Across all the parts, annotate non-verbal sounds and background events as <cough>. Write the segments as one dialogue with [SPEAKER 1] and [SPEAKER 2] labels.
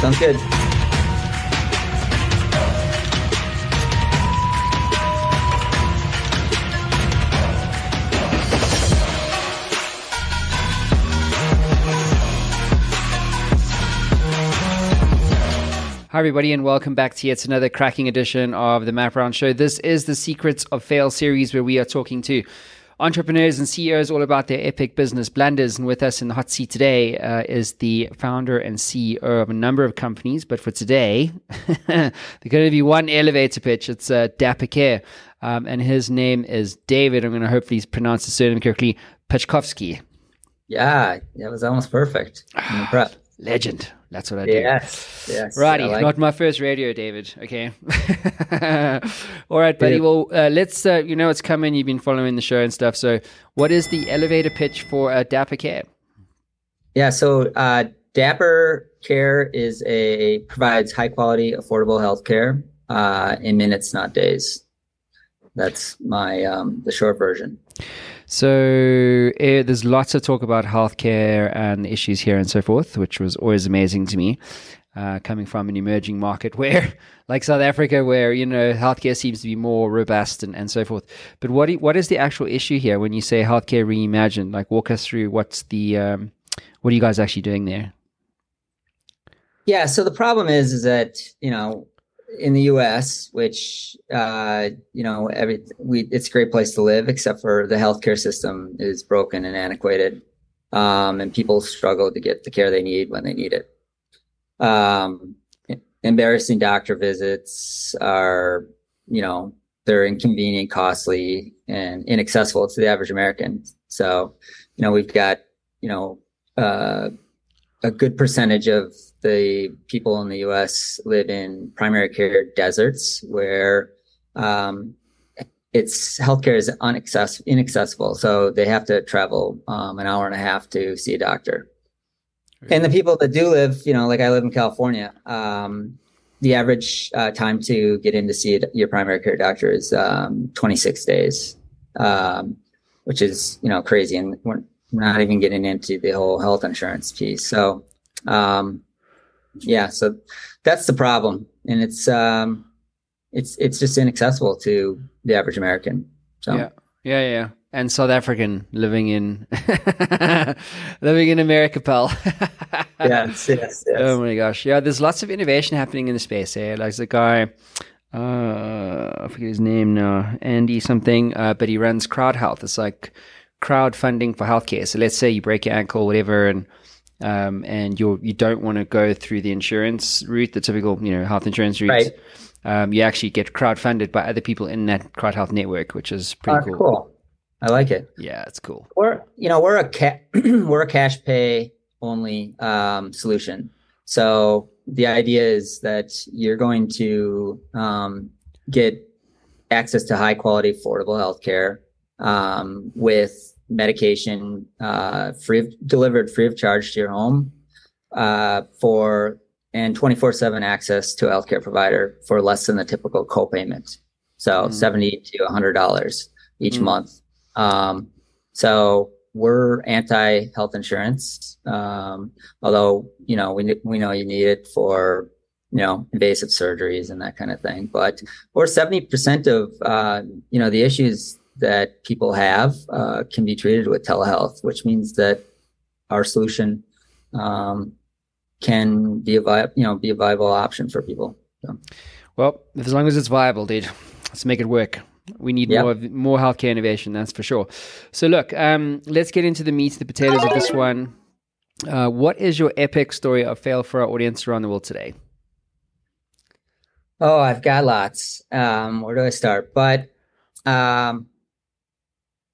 [SPEAKER 1] Sounds good.
[SPEAKER 2] Hi, everybody, and welcome back to yet another cracking edition of the Matt Brown Show. This is the Secrets of Fail series where we are talking to entrepreneurs and CEOs all about their epic business blunders. And with us in the hot seat today uh, is the founder and CEO of a number of companies. But for today, there's going to be one elevator pitch. It's uh, Dapper Care. Um, and his name is David. I'm going to hopefully pronounce the surname correctly. Pachkovsky.
[SPEAKER 1] Yeah, that was almost perfect.
[SPEAKER 2] Legend. That's what I do.
[SPEAKER 1] Yes. Yes.
[SPEAKER 2] Righty.
[SPEAKER 1] Like
[SPEAKER 2] Not my first radio, David. Okay. <laughs> All right, buddy.
[SPEAKER 1] Yeah.
[SPEAKER 2] Well, uh, let's, uh, you know, it's coming. You've been following the show and stuff. So, what is the elevator pitch for uh, Dapper Care?
[SPEAKER 1] Yeah. So uh, Dapper Care is a provides high quality, affordable health care uh, in minutes, not days. That's my um, the short version.
[SPEAKER 2] So, eh, there's lots of talk about healthcare and issues here and so forth, which was always amazing to me. Uh, coming from an emerging market where, <laughs> like South Africa, where you know healthcare seems to be more robust and, and so forth. But what what is the actual issue here when you say healthcare reimagined? Like, walk us through what's the um, what are you guys actually doing there?
[SPEAKER 1] Yeah. So the problem is, is that you know, in the U.S., which uh, you know, every we it's a great place to live, except for the healthcare system is broken and antiquated, um, and people struggle to get the care they need when they need it. Um, embarrassing doctor visits are, you know, they're inconvenient, costly, and inaccessible to the average American. So, you know, we've got, you know, uh, a good percentage of the people in the U.S. live in primary care deserts where um, it's healthcare is unaccess- inaccessible. So they have to travel um, an hour and a half to see a doctor. And the people that do live, you know, like I live in California, um, the average uh, time to get in to see a- your primary care doctor is um, 26 days, um, which is, you know, crazy. And not even getting into the whole health insurance piece. So, um, yeah, so that's the problem. And it's, um, it's, it's just inaccessible to the average American. So,
[SPEAKER 2] Yeah, yeah, yeah. And South African living in <laughs> living in America, pal. <laughs>
[SPEAKER 1] yes, yes, yes.
[SPEAKER 2] Oh my gosh. Yeah, there's lots of innovation happening in the space. Eh? Like the guy, uh, I forget his name now, Andy something, uh, but he runs Crowd Health. It's like crowdfunding for healthcare. So let's say you break your ankle, whatever, and um, and you you don't want to go through the insurance route, the typical you know health insurance route.
[SPEAKER 1] Right.
[SPEAKER 2] Um, you actually get crowdfunded by other people in that Crowd Health network, which is pretty
[SPEAKER 1] Ah,
[SPEAKER 2] cool.
[SPEAKER 1] cool. I like it.
[SPEAKER 2] Yeah, it's cool.
[SPEAKER 1] we're you know we're a ca- <clears throat> we're a cash pay only um, solution so the idea is that you're going to um, get access to high quality affordable healthcare um, with medication uh, free of, delivered free of charge to your home uh, for and 24/7 access to a healthcare provider for less than the typical copayment so
[SPEAKER 2] Mm.
[SPEAKER 1] 70 to 100 dollars each
[SPEAKER 2] Mm.
[SPEAKER 1] month um, so we're anti health insurance. Um, although, you know, we, we know you need it for, you know, invasive surgeries and that kind of thing. But or 70% of, uh, you know, the issues that people have, uh, can be treated with telehealth, which means that our solution, um, can be a vi- you know, be a viable option for people. So,
[SPEAKER 2] Well, as long as it's viable, dude, let's make it work. We need
[SPEAKER 1] Yep.
[SPEAKER 2] more more healthcare innovation, that's for sure. So, look, um, let's get into the meat, the potatoes of this one. Uh, what is your epic story of fail for our audience around the world today?
[SPEAKER 1] Oh, I've got lots. Um, where do I start? But um,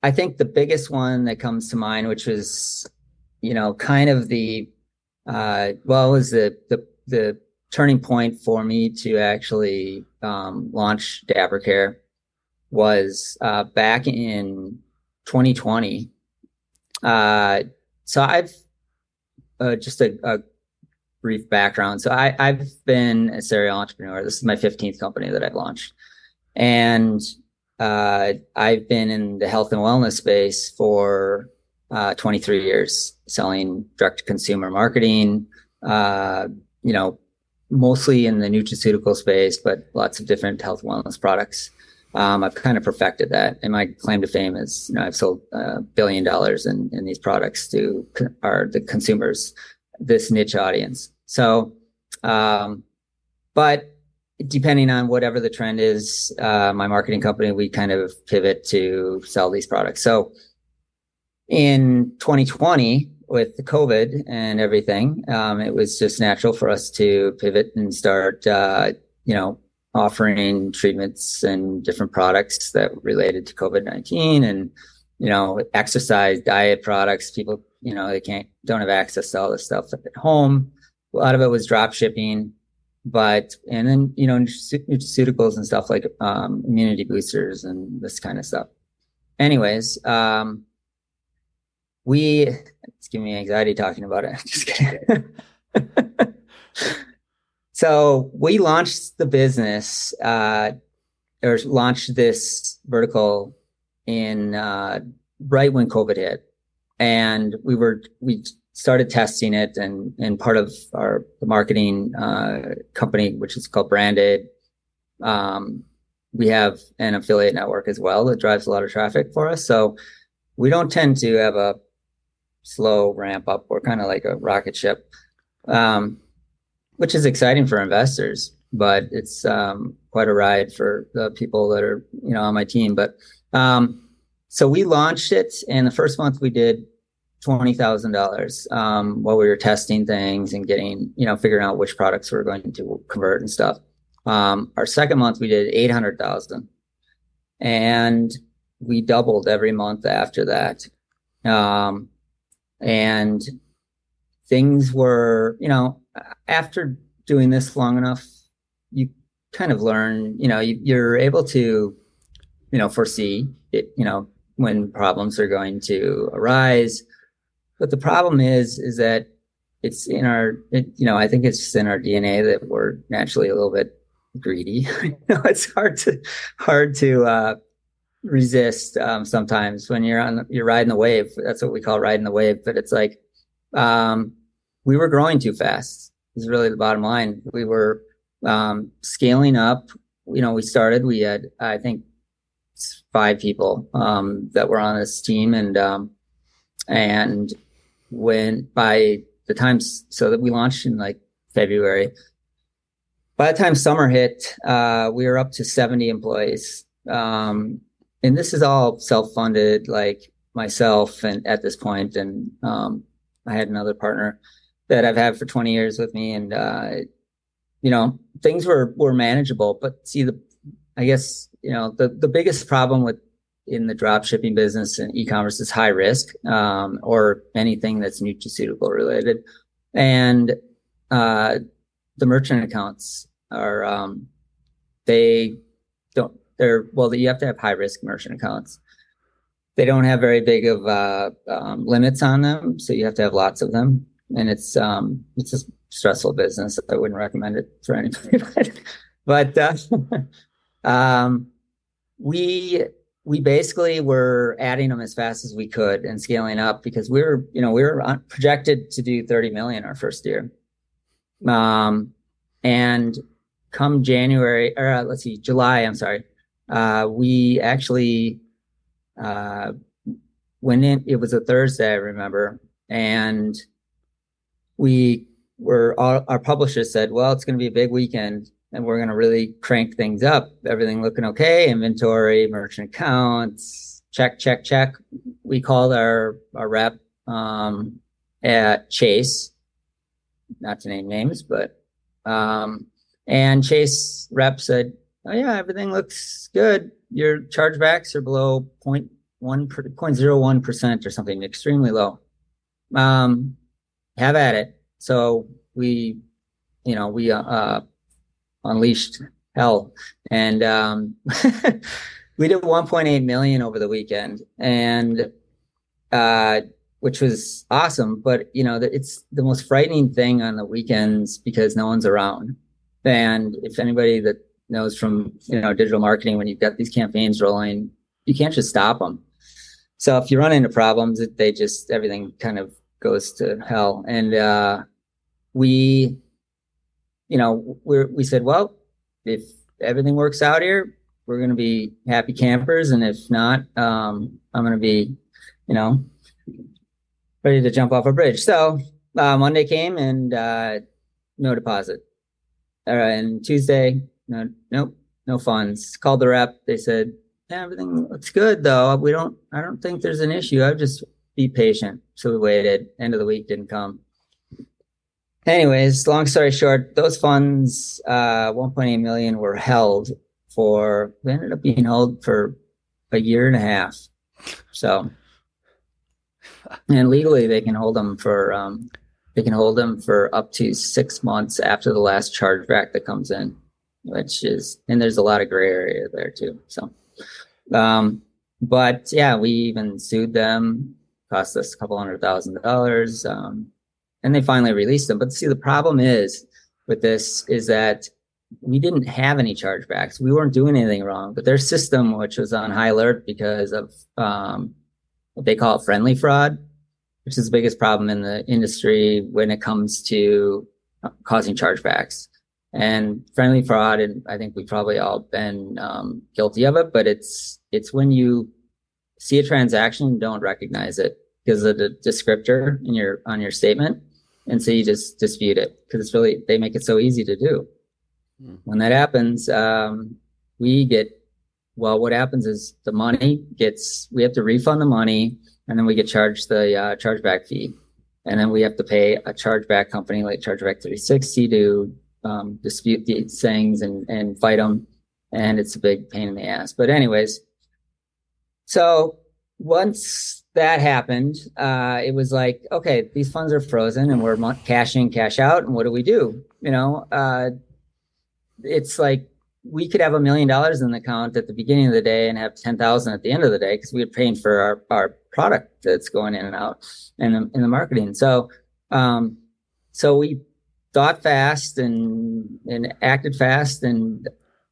[SPEAKER 1] I think the biggest one that comes to mind, which was, you know, kind of the, uh, well, was the the the turning point for me to actually um, launch Dapper Care was uh, back in 2020. Uh, so I've uh, just a, a brief background. So I, I've been a serial entrepreneur. This is my 15th company that I've launched. And uh, I've been in the health and wellness space for uh, 23 years, selling direct to consumer marketing, uh, you know, mostly in the nutraceutical space, but lots of different health and wellness products. Um, I've kind of perfected that, and my claim to fame is, you know, I've sold a billion dollars in, in these products to are the consumers, this niche audience. So, um, but depending on whatever the trend is, uh, my marketing company, we kind of pivot to sell these products. So, in 2020, with the COVID and everything, um, it was just natural for us to pivot and start, uh, you know, offering treatments and different products that related to COVID 19 and, you know, exercise, diet products. People, you know, they can't, don't have access to all this stuff at home. A lot of it was drop shipping, but, and then, you know, nutraceuticals and stuff like um, immunity boosters and this kind of stuff. Anyways, um, we it's giving me anxiety talking about it. <laughs> Just kidding. <laughs> so we launched the business uh, or launched this vertical in uh, right when COVID hit, and we were we started testing it, and and part of our marketing uh, company, which is called Branded. Um, we have an affiliate network as well that drives a lot of traffic for us. So we don't tend to have a slow ramp up. We're kind of like a rocket ship, um, which is exciting for investors, but it's um, quite a ride for the people that are you know on my team. But um, so we launched it, and the first month we did twenty thousand um, dollars while we were testing things and getting you know figuring out which products we are going to convert and stuff. Um, our second month we did eight hundred thousand, and we doubled every month after that. Um, and things were, you know, after doing this long enough, you kind of learn, you know, you, you're able to, you know, foresee it, you know, when problems are going to arise. But the problem is, is that it's in our, it, you know, I think it's in our DNA that we're naturally a little bit greedy. <laughs> you know, it's hard to, hard to, uh, resist um, sometimes when you're on you're riding the wave. That's what we call riding the wave. But it's like um, we were growing too fast. Is really the bottom line. We were um, scaling up. You know, we started. We had I think five people um, that were on this team, and um, and when by the time so that we launched in like February. By the time summer hit, uh, we were up to 70 employees. Um, and this is all self-funded, like myself, and at this point, and um, I had another partner that I've had for 20 years with me, and uh, you know, things were were manageable. But see, the I guess you know the the biggest problem with in the drop shipping business and e-commerce is high risk um, or anything that's nutraceutical related, and uh, the merchant accounts are um, they don't they're well, you have to have high risk merchant accounts. They don't have very big of uh, um, limits on them, so you have to have lots of them, and it's um, it's a stressful business. I wouldn't recommend it for anybody, <laughs> but, but uh, <laughs> um, we we basically were adding them as fast as we could and scaling up because we were you know we were projected to do 30 million our first year um and come january or uh, let's see july i'm sorry uh, we actually uh, went in. It was a Thursday, I remember, and we were all, our publisher said, "Well, it's going to be a big weekend, and we're going to really crank things up. Everything looking okay. Inventory, merchant accounts, check, check, check." We called our our rep um, at Chase, not to name names, but um, and Chase rep said, oh yeah, everything looks good. Your chargebacks are below 0.1, 0.01% or something, extremely low. Um, have at it. So we, you know, we uh, uh unleashed hell and um, <laughs> we did 1.8 million over the weekend and uh, which was awesome but you know it's the most frightening thing on the weekends because no one's around and if anybody that knows from you know digital marketing when you've got these campaigns rolling, you can't just stop them. So if you run into problems, they just everything kind of goes to hell. And uh, we you know, we we said, well, if everything works out here, we're going to be happy campers, and if not, um, I'm going to be, you know, ready to jump off a bridge. So uh, Monday came and uh, no deposit. Uh, and Tuesday, no, nope, no funds. Called the rep. They said yeah, everything looks good though. We don't. I don't think there's an issue. I just be patient. So we waited. End of the week didn't come. Anyways, long story short, those funds, uh, 1.8 million were held for, they ended up being held for a year and a half. So, and legally they can hold them for, um, they can hold them for up to six months after the last chargeback that comes in, which is, and there's a lot of gray area there too. So, um, but yeah, we even sued them, cost us a couple hundred thousand dollars. Um, and they finally released them. But see, the problem is with this is that we didn't have any chargebacks. We weren't doing anything wrong, but their system, which was on high alert because of um, what they call it friendly fraud, which is the biggest problem in the industry when it comes to uh, causing chargebacks. And friendly fraud, and I think we've probably all been um, guilty of it, but it's it's when you see a transaction, don't recognize it because of the descriptor in your on your statement and so you just dispute it because it's really they make it so easy to do. Hmm. When that happens, um, we get well. What happens is the money gets we have to refund the money, and then we get charged the uh, chargeback fee, and then we have to pay a chargeback company like Chargeback 360 to um, dispute these things and and fight them, and it's a big pain in the ass. But anyways, so once that happened, uh, it was like, okay, these funds are frozen and we're cash in, cash out. And what do we do? You know, uh, it's like we could have a million dollars in the account at the beginning of the day and have 10,000 at the end of the day because we're paying for our, our product that's going in and out and in the marketing. So, um, so we thought fast and, and acted fast and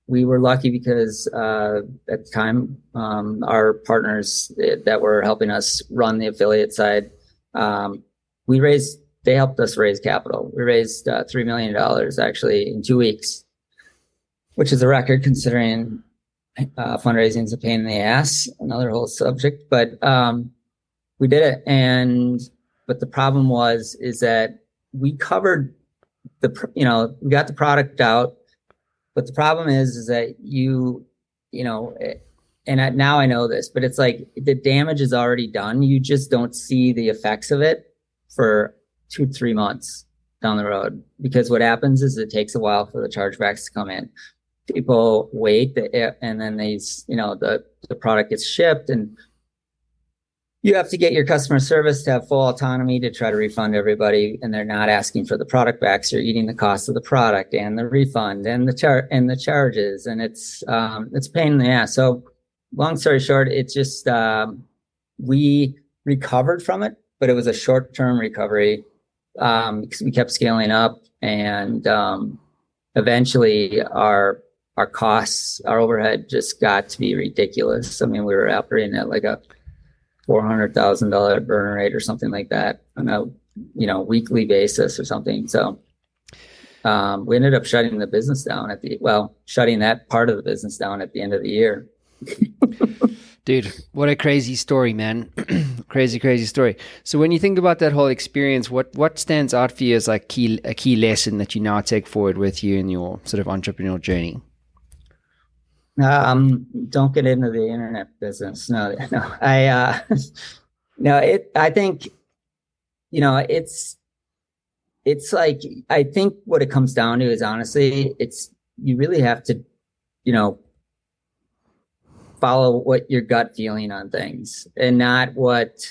[SPEAKER 1] we were lucky because uh, at the time um, our partners that were helping us run the affiliate side um, we raised they helped us raise capital. We raised uh, $3 million actually in two weeks which is a record considering uh, fundraising is a pain in the ass another whole subject but um, we did it. And but the problem was is that we covered the you know we got the product out but the problem is, is that you, you know, eh, and I, now I know this, but it's like the damage is already done. You just don't see the effects of it for two, three months down the road. Because what happens is it takes a while for the chargebacks to come in. People wait, and then they, you know, the the product gets shipped, and you have to get your customer service to have full autonomy to try to refund everybody and they're not asking for the product back so you're eating the cost of the product and the refund and the char- and the charges and it's um, it's pain in the ass. So long story short it's just um, we recovered from it but it was a short-term recovery um, because we kept scaling up and um, eventually our our costs our overhead just got to be ridiculous. I mean we were operating at like a four hundred thousand dollar burn rate or something like that on a you know weekly basis or something. So um, we ended up shutting the business down at the well, shutting that part of the business down at the end of the year. <laughs>
[SPEAKER 2] Dude, what a crazy story, man! <clears throat> crazy, crazy story. So, when you think about that whole experience, what what stands out for you as like key a key lesson that you now take forward with you in your sort of entrepreneurial journey?
[SPEAKER 1] Um, don't get into the internet business. No, no. I uh, <laughs> no. It. I think, you know, it's it's like I think what it comes down to is honestly, it's you really have to, you know, follow what your gut feeling on things and not what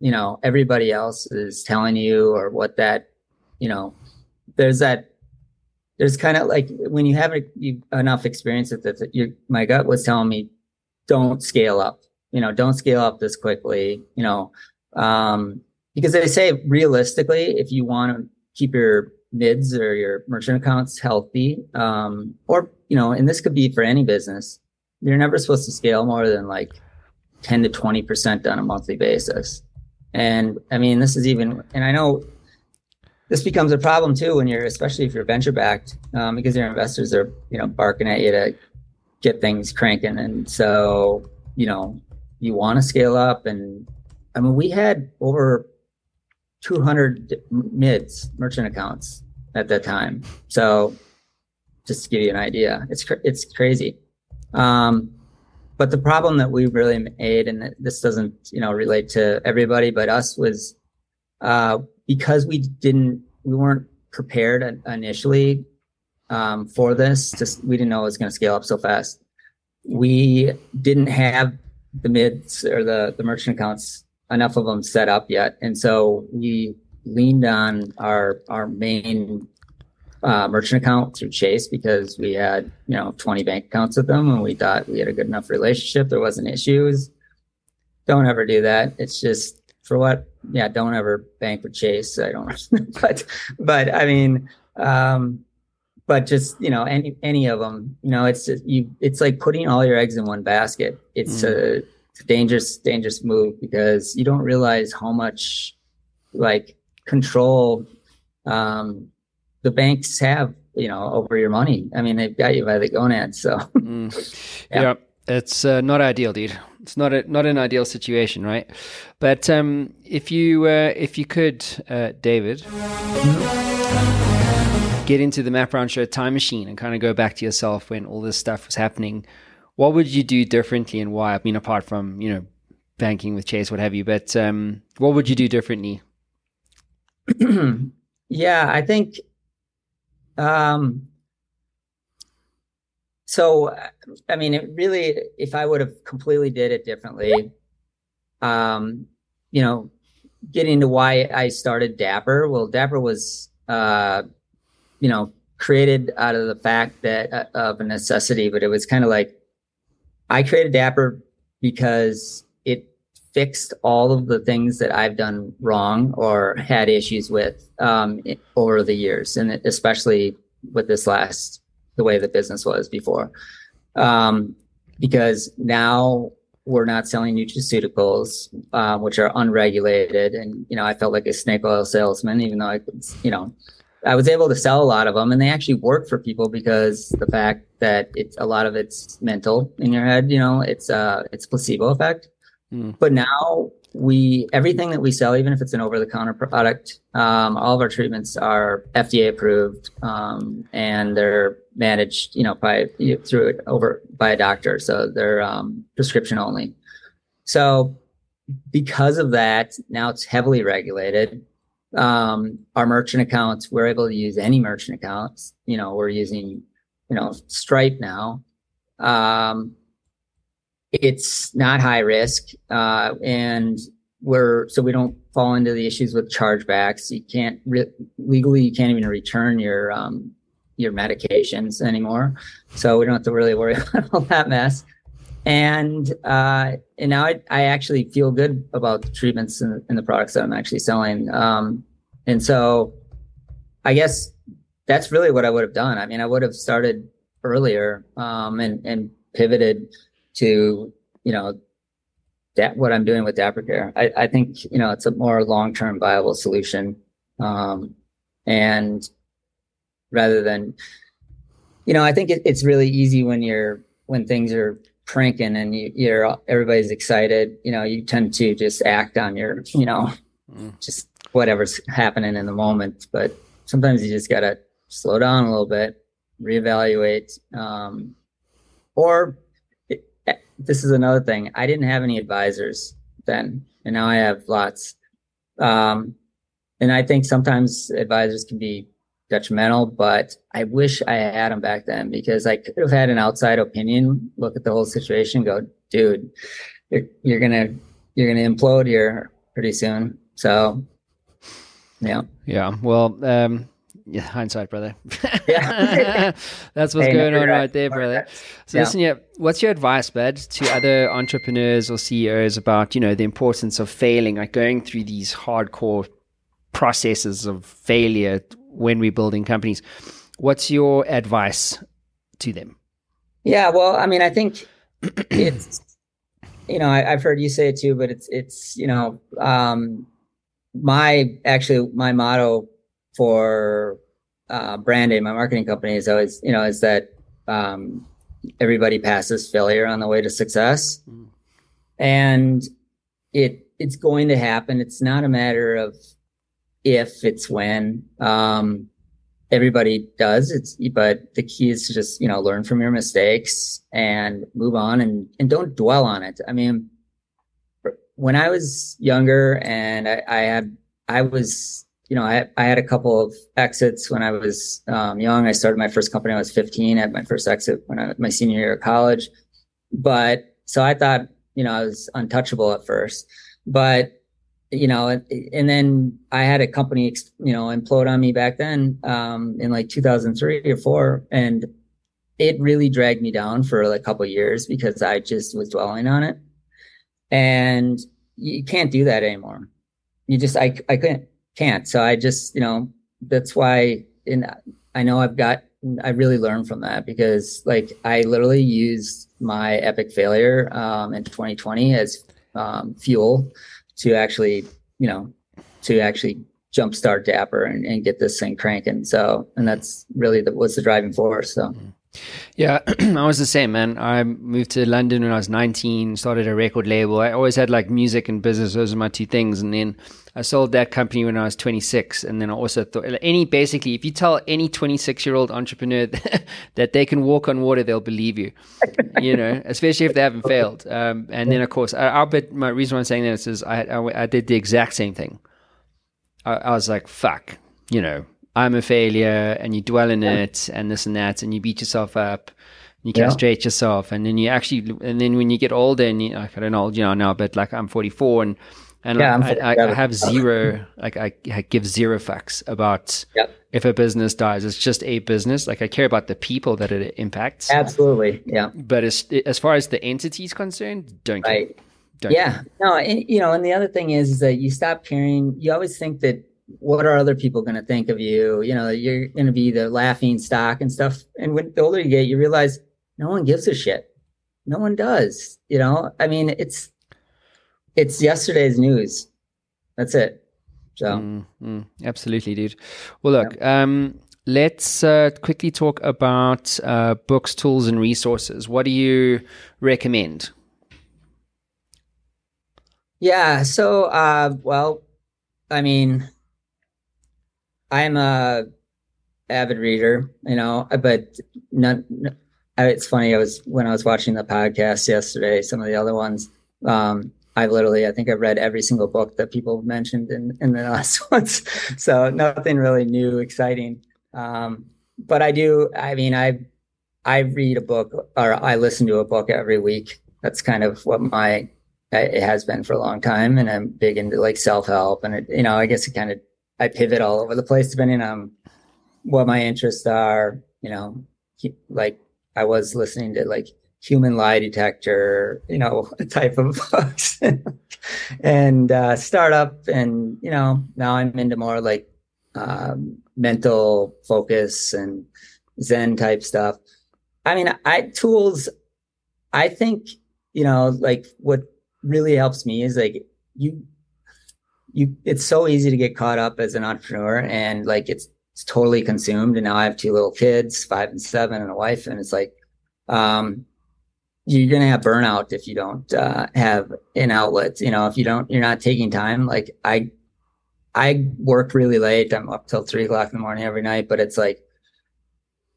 [SPEAKER 1] you know everybody else is telling you or what that you know there's that there's kind of like when you have enough experience with it, you, my gut was telling me, don't scale up. You know, don't scale up this quickly. You know, um, because they say realistically, if you want to keep your mids or your merchant accounts healthy, um, or you know, and this could be for any business, you're never supposed to scale more than like 10 to 20 percent on a monthly basis. And I mean, this is even, and I know this becomes a problem too when you're, especially if you're venture backed, um, because your investors are, you know, barking at you to get things cranking. And so, you know, you want to scale up. And I mean, we had over 200 mids merchant accounts at that time. So just to give you an idea, it's, it's crazy. Um, but the problem that we really made, and this doesn't, you know, relate to everybody, but us was, uh, because we didn't, we weren't prepared initially um, for this. Just we didn't know it was going to scale up so fast. We didn't have the mids or the the merchant accounts enough of them set up yet, and so we leaned on our our main uh, merchant account through Chase because we had you know 20 bank accounts with them, and we thought we had a good enough relationship. There wasn't issues. Don't ever do that. It's just for what? Yeah, don't ever bank with Chase. I don't, <laughs> but but I mean, um, but just you know, any any of them, you know, it's just, you. It's like putting all your eggs in one basket. It's mm. a, dangerous dangerous move because you don't realize how much like control um, the banks have you know over your money. I mean, they've got you by the gonads. So
[SPEAKER 2] mm. <laughs> yeah. yeah. It's uh, not ideal, dude it's not a not an ideal situation, right? But um, if you uh, if you could, uh, David, get into the Brown Show time machine and kind of go back to yourself when all this stuff was happening, what would you do differently and why? I mean, apart from you know banking with Chase, what have you, but um, what would you do differently? <clears throat>
[SPEAKER 1] yeah, I think um, so i mean it really if i would have completely did it differently um you know getting to why i started dapper well dapper was uh you know created out of the fact that uh, of a necessity but it was kind of like i created dapper because it fixed all of the things that i've done wrong or had issues with um over the years and especially with this last the way the business was before. Um, because now we're not selling nutraceuticals, uh, which are unregulated. And, you know, I felt like a snake oil salesman, even though I could, you know, I was able to sell a lot of them and they actually work for people because the fact that it's a lot of it's mental in your head, you know, it's, uh, it's placebo effect. Mm. But now we everything that we sell, even if it's an over-the-counter product, um, all of our treatments are FDA approved, um, and they're managed, you know, by through it over by a doctor, so they're um, prescription only. So, because of that, now it's heavily regulated. Um, our merchant accounts, we're able to use any merchant accounts. You know, we're using, you know, Stripe now. Um, it's not high risk, uh, and we're so we don't fall into the issues with chargebacks. You can't re- legally you can't even return your um, your medications anymore, so we don't have to really worry <laughs> about all that mess. And uh, and now I, I actually feel good about the treatments and, the products that I'm actually selling. Um, and so I guess that's really what I would have done. I mean, I would have started earlier um, and and pivoted to you know that what I'm doing with Dapper I, I think you know it's a more long term viable solution, um, and rather than you know I think it, it's really easy when you're when things are cranking and you, you're everybody's excited. You know you tend to just act on your you know mm. just whatever's happening in the moment, but sometimes you just gotta slow down a little bit, reevaluate, um, or this is another thing. I didn't have any advisors then, and now I have lots. Um, and I think sometimes advisors can be detrimental, but I wish I had them back then because I could have had an outside opinion, look at the whole situation, go, dude, you're, you're gonna you're gonna implode here pretty soon. So, yeah,
[SPEAKER 2] yeah. Well, um, yeah, <laughs> hindsight, brother. Yeah. <laughs> That's what's hey, going on right, right there, brother. So yeah. listen, yeah, what's your advice, bud, to other entrepreneurs or CEOs about, you know, the importance of failing, like going through these hardcore processes of failure when we're building companies? What's your advice to them?
[SPEAKER 1] Yeah, well, I mean, I think it's you know, I, have heard you say it too, but it's it's, you know, um my actually my motto for uh, branding, my marketing company is always, you know, is that um, everybody passes failure on the way to success, mm. and it it's going to happen. It's not a matter of if, it's when. Um, everybody does. It's but the key is to just you know learn from your mistakes and move on and and don't dwell on it. I mean, when I was younger and I, I had I was you know I I had a couple of exits when I was um, young. I started my first company. I was 15. I had my first exit when I my senior year of college. But so I thought you know I was untouchable at first, but you know, and then I had a company, you know, implode on me back then, um, in like 2003 or four. And it really dragged me down for like a couple years because I just was dwelling on it. And you can't do that anymore. You just, I, I couldn't, can't. So I just, you know, that's why in, I know I've got, I really learned from that because like I literally used my epic failure, um, in 2020 as, um, fuel to actually, you know, to actually jumpstart Dapper and, and get this thing cranking. So, and that's really the, what's the driving force. So. Mm-hmm.
[SPEAKER 2] Yeah, <clears throat> I was the same, man. I moved to London when I was 19, started a record label. I always had like music and business, those are my two things. And then I sold that company when I was 26. And then I also thought, any basically, if you tell any 26 year old entrepreneur <laughs> that they can walk on water, they'll believe you, you know, <laughs> especially if they haven't failed. Um, and then, of course, I, I'll bet my reason why I'm saying this is I, I, I did the exact same thing. I, I was like, fuck, you know, I'm a failure and you dwell in it and this and that and you beat yourself up you castrate yeah. yourself and then you actually and then when you get older and you like I don't know you know now but like I'm 44 and and yeah, like, I, I, I, have zero like I, I, give zero fucks about if a business dies it's just a business like I care about the people that it impacts
[SPEAKER 1] absolutely yeah
[SPEAKER 2] but as as far as the entity is concerned don't right. care.
[SPEAKER 1] Don't yeah care. no and, you know and the other thing is, is that you stop caring you always think that what are other people going to think of you? You know, you're going to be the laughing stock and stuff. And when the older you get, you realize no one gives a shit. No one does. You know, I mean, it's it's yesterday's news. That's it. So, mm,
[SPEAKER 2] mm, absolutely, dude. Well, look, yeah. um, let's uh, quickly talk about uh, books, tools, and resources. What do you recommend?
[SPEAKER 1] Yeah. So, uh, well, I mean, I'm a avid reader, you know, but not, it's funny. I was when I was watching the podcast yesterday, some of the other ones. Um, I literally, I think I've read every single book that people mentioned in in the <laughs> last ones. So nothing really new, exciting. Um, but I do. I mean, I I read a book or I listen to a book every week. That's kind of what my it has been for a long time, and I'm big into like self help, and it, you know, I guess it kind of I pivot all over the place depending on what my interests are. You know, like I was listening to like human lie detector, you know, <laughs> type of books <laughs> and uh, startup. And, you know, now I'm into more like um, mental focus and Zen type stuff. I mean, I tools, I think, you know, like what really helps me is like you you it's so easy to get caught up as an entrepreneur and like it's it's totally consumed. And now i have two little kids five and seven and a wife. And it's like um you're gonna have burnout if you don't uh, have an outlet. You know if you don't you're not taking time. Like i i work really late. I'm up till three o'clock in the morning every night. But it's like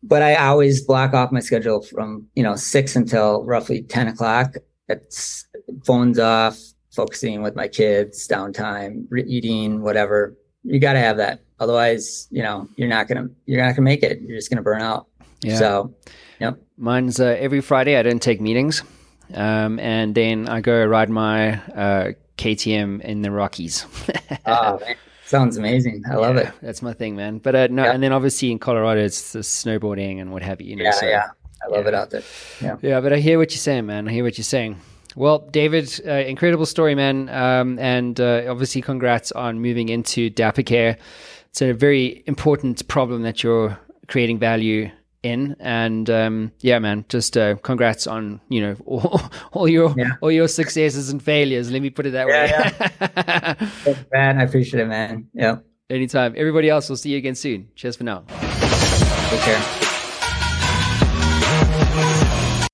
[SPEAKER 1] but i always block off my schedule from you know six until roughly 10 o'clock. It's phones off focusing with my kids, downtime, re- eating, whatever. You got to have that. Otherwise, you know, you're not gonna you're not gonna make it. You're just gonna burn out. Yeah. So, yep.
[SPEAKER 2] Mine's uh, every Friday. I don't take meetings, um, and then I go ride my uh, KTM in the Rockies. <laughs>
[SPEAKER 1] oh, man. Sounds amazing. I love it.
[SPEAKER 2] That's my thing, man. But uh, no, and then obviously in Colorado, it's the snowboarding and what have you. you know,
[SPEAKER 1] yeah, so, yeah. I love yeah. it out there. Yeah.
[SPEAKER 2] Yeah, but I hear what you're saying, man. I hear what you're saying. Well, David, uh, incredible story, man. Um, and uh, obviously, congrats on moving into Dapper Care. It's a very important problem that you're creating value in. And um, yeah, man, just uh, congrats on you know <laughs> all, all your yeah. all your successes and failures. Let me put it that
[SPEAKER 1] yeah, way. yeah. <laughs> man, I appreciate it, man. Yeah.
[SPEAKER 2] Anytime. Everybody else, we'll see you again soon. Cheers for now.
[SPEAKER 1] Take care.